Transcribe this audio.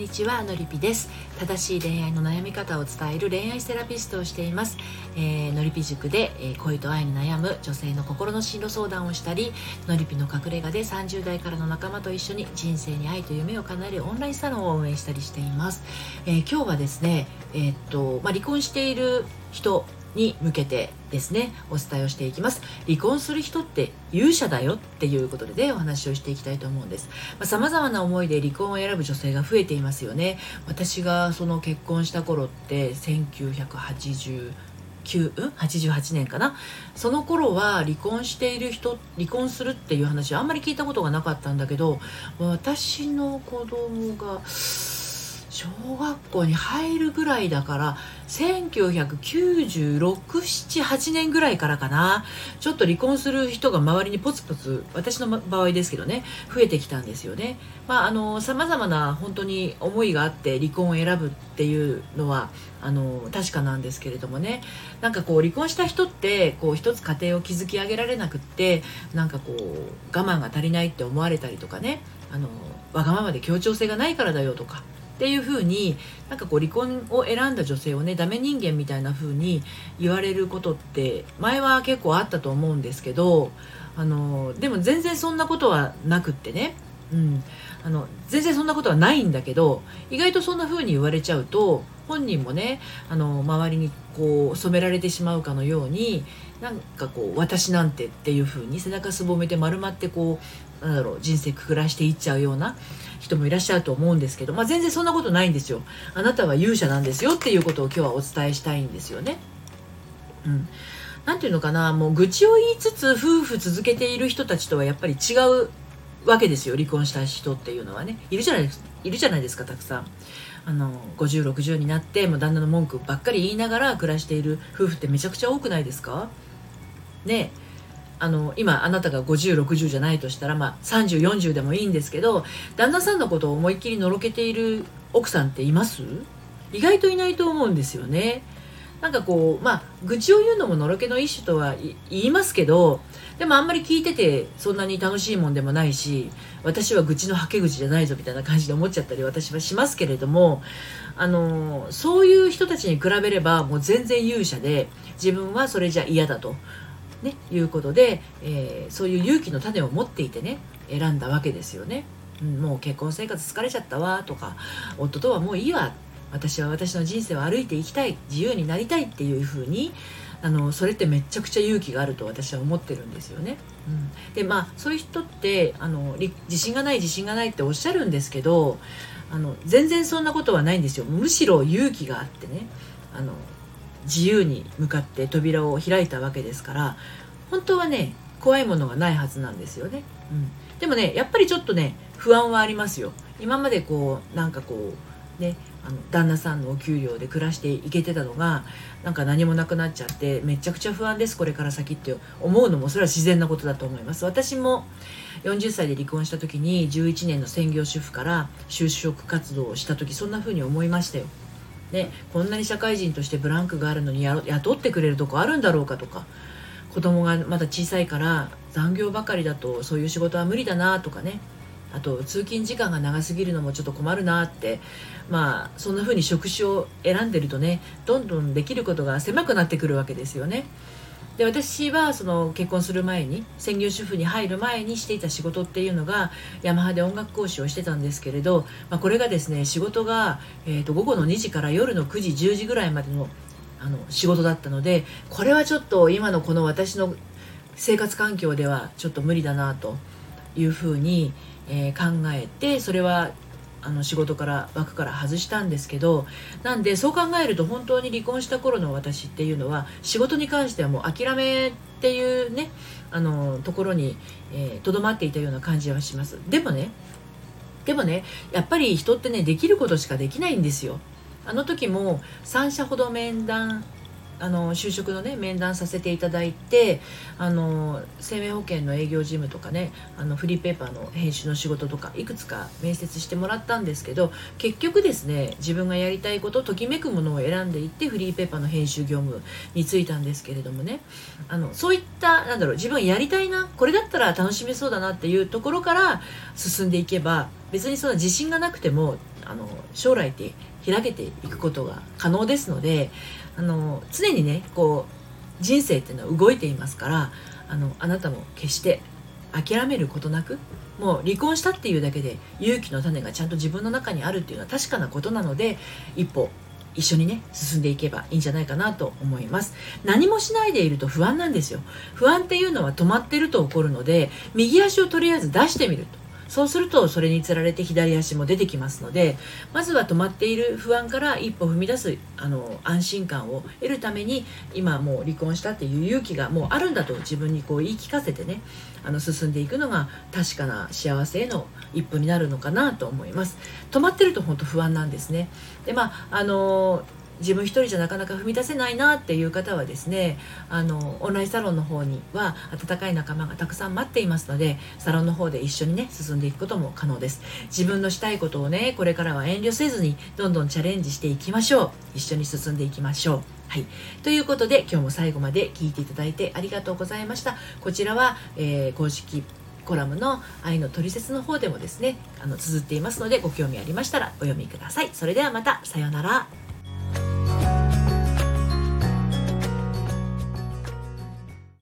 にちはのりぴです。正しい恋愛の悩み方を伝える恋愛セラピストをしています、えー、のりぴ塾で、えー、恋と愛に悩む女性の心の進路相談をしたりのりぴの隠れ家で30代からの仲間と一緒に人生に愛と夢を叶えるオンラインサロンを運営したりしています、えー、今日はですねえー、っとまあ、離婚している人に向けてですねお伝えをしていきます。離婚する人って勇者だよっていうことで、ね、お話をしていきたいと思うんです。さまざ、まな思いで離婚を選ぶ女性が増えていますよね。私がその結婚した頃って1980 88年かな？その頃は離婚している人離婚するっていう話はあんまり聞いたことがなかったんだけど私の子供が小学校に入るぐらいだから199678年ぐらいからかな。ちょっと離婚する人が周りにポツポツ私の場合ですけどね増えてきたんですよね。まああの様々な本当に思いがあって離婚を選ぶっていうのはあの確かなんですけれどもね。なんかこう離婚した人ってこう一つ家庭を築き上げられなくってなんかこう我慢が足りないって思われたりとかね。あのわがままで協調性がないからだよとか。っていう風になんかこう離婚を選んだ女性をねダメ人間みたいな風に言われることって前は結構あったと思うんですけどあのでも全然そんなことはなくってね、うん、あの全然そんなことはないんだけど意外とそんな風に言われちゃうと本人もねあの周りにこう染められてしまうかのようになんかこう私なんてっていう風に背中すぼめて丸まってこうなんだろう人生くくらしていっちゃうような人もいらっしゃると思うんですけど、まあ、全然そんなことないんですよ。あなたは勇者なんですよっていうことを今日はお伝えしたいんですよね。うん。なんていうのかなもう愚痴を言いつつ夫婦続けている人たちとはやっぱり違うわけですよ離婚した人っていうのはね。いるじゃないですいるじゃないですかたくさん。あの5060になってもう旦那の文句ばっかり言いながら暮らしている夫婦ってめちゃくちゃ多くないですか？ねあの今あなたが5060じゃないとしたら、まあ、3040でもいいんですけど旦那さんのことを思いっきりのろけている奥さんっています？意外といないと思うんですよね。なんかこうまあ愚痴を言うのものろけの一種とは言いますけどでもあんまり聞いててそんなに楽しいもんでもないし私は愚痴のはけ口じゃないぞみたいな感じで思っちゃったり私はしますけれどもあのそういう人たちに比べればもう全然勇者で自分はそれじゃ嫌だとね、いうことで、えー、そういう勇気の種を持っていてね選んだわけですよね、うん、もう結婚生活疲れちゃったわとか夫とはもういいわ。私は私の人生を歩いていきたい自由になりたいっていうふうにあのそれってめちゃくちゃ勇気があると私は思ってるんですよね。うん、でまあそういう人ってあの自信がない自信がないっておっしゃるんですけどあの全然そんなことはないんですよ。むしろ勇気があってね。あの自由に向かって扉を開いたわけですから本当はね怖いものがないはずなんですよね、うん、でもねやっぱりちょっとね不安はありますよ。今までこうなんかこうねあの旦那さんのお給料で暮らしていけてたのがなんか何もなくなっちゃってめちゃくちゃ不安ですこれから先って思うのもそれは自然なことだと思います。私も40歳で離婚した時に11年の専業主婦から就職活動をした時そんな風に思いましたよ。ね、こんなに社会人としてブランクがあるのに雇ってくれるとこあるんだろうかとか。子供がまだ小さいから残業ばかりだとそういう仕事は無理だなとかね。あと通勤時間が長すぎるのもちょっと困るなって。まあそんな風に職種を選んでるとねどんどんできることが狭くなってくるわけですよね。で私はその結婚する前に専業主婦に入る前にしていた仕事っていうのがヤマハで音楽講師をしてたんですけれど、まあ、これがですね仕事が、えー、と午後の2時から夜の9時10時ぐらいまでのあの仕事だったのでこれはちょっと今のこの私の生活環境ではちょっと無理だなというふうに、えー、考えてそれはあの仕事から枠から外したんですけどなんでそう考えると本当に離婚した頃の私っていうのは仕事に関してはもう諦めっていうねあのところにとど、えー、まっていたような感じはします。でもねでもねやっぱり人ってねできることしかできないんですよ。あの時も3社ほど面談あの就職のね面談させていただいてあの生命保険の営業事務とかねあのフリーペーパーの編集の仕事とかいくつか面接してもらったんですけど結局ですね自分がやりたいことときめくものを選んでいってフリーペーパーの編集業務に就いたんですけれどもね。あのそういったなんだろう自分やりたいなこれだったら楽しめそうだなっていうところから進んでいけば別にその自信がなくてもあの将来って開けていくことが可能ですのであの常にねこう人生っていうのは動いていますからあのあなたも決して諦めることなくもう離婚したっていうだけで勇気の種がちゃんと自分の中にあるっていうのは確かなことなので一歩一緒にね進んでいけばいいんじゃないかなと思います。何もしないでいると不安なんですよ。不安っていうのは止まってると起こるので右足をとりあえず出してみると。そうするとそれにつられて左足も出てきますのでまずは止まっている不安から一歩踏み出すあの安心感を得るために今もう離婚したっていう勇気がもうあるんだと自分にこう言い聞かせてねあの進んでいくのが確かな幸せへの一歩になるのかなと思います。止まってると本当不安なんですね。でまああのー自分一人じゃなかなか踏み出せないなっていう方はですねあのオンラインサロンの方には温かい仲間がたくさん待っていますのでサロンの方で一緒にね進んでいくことも可能です自分のしたいことをねこれからは遠慮せずにどんどんチャレンジしていきましょう一緒に進んでいきましょうはい。ということで、今日も最後まで聞いていただいてありがとうございました。こちらは、えー、公式コラムの愛のトリセツの方でもですね、あの、綴っていますので、ご興味ありましたらお読みください。それではまた、さようなら。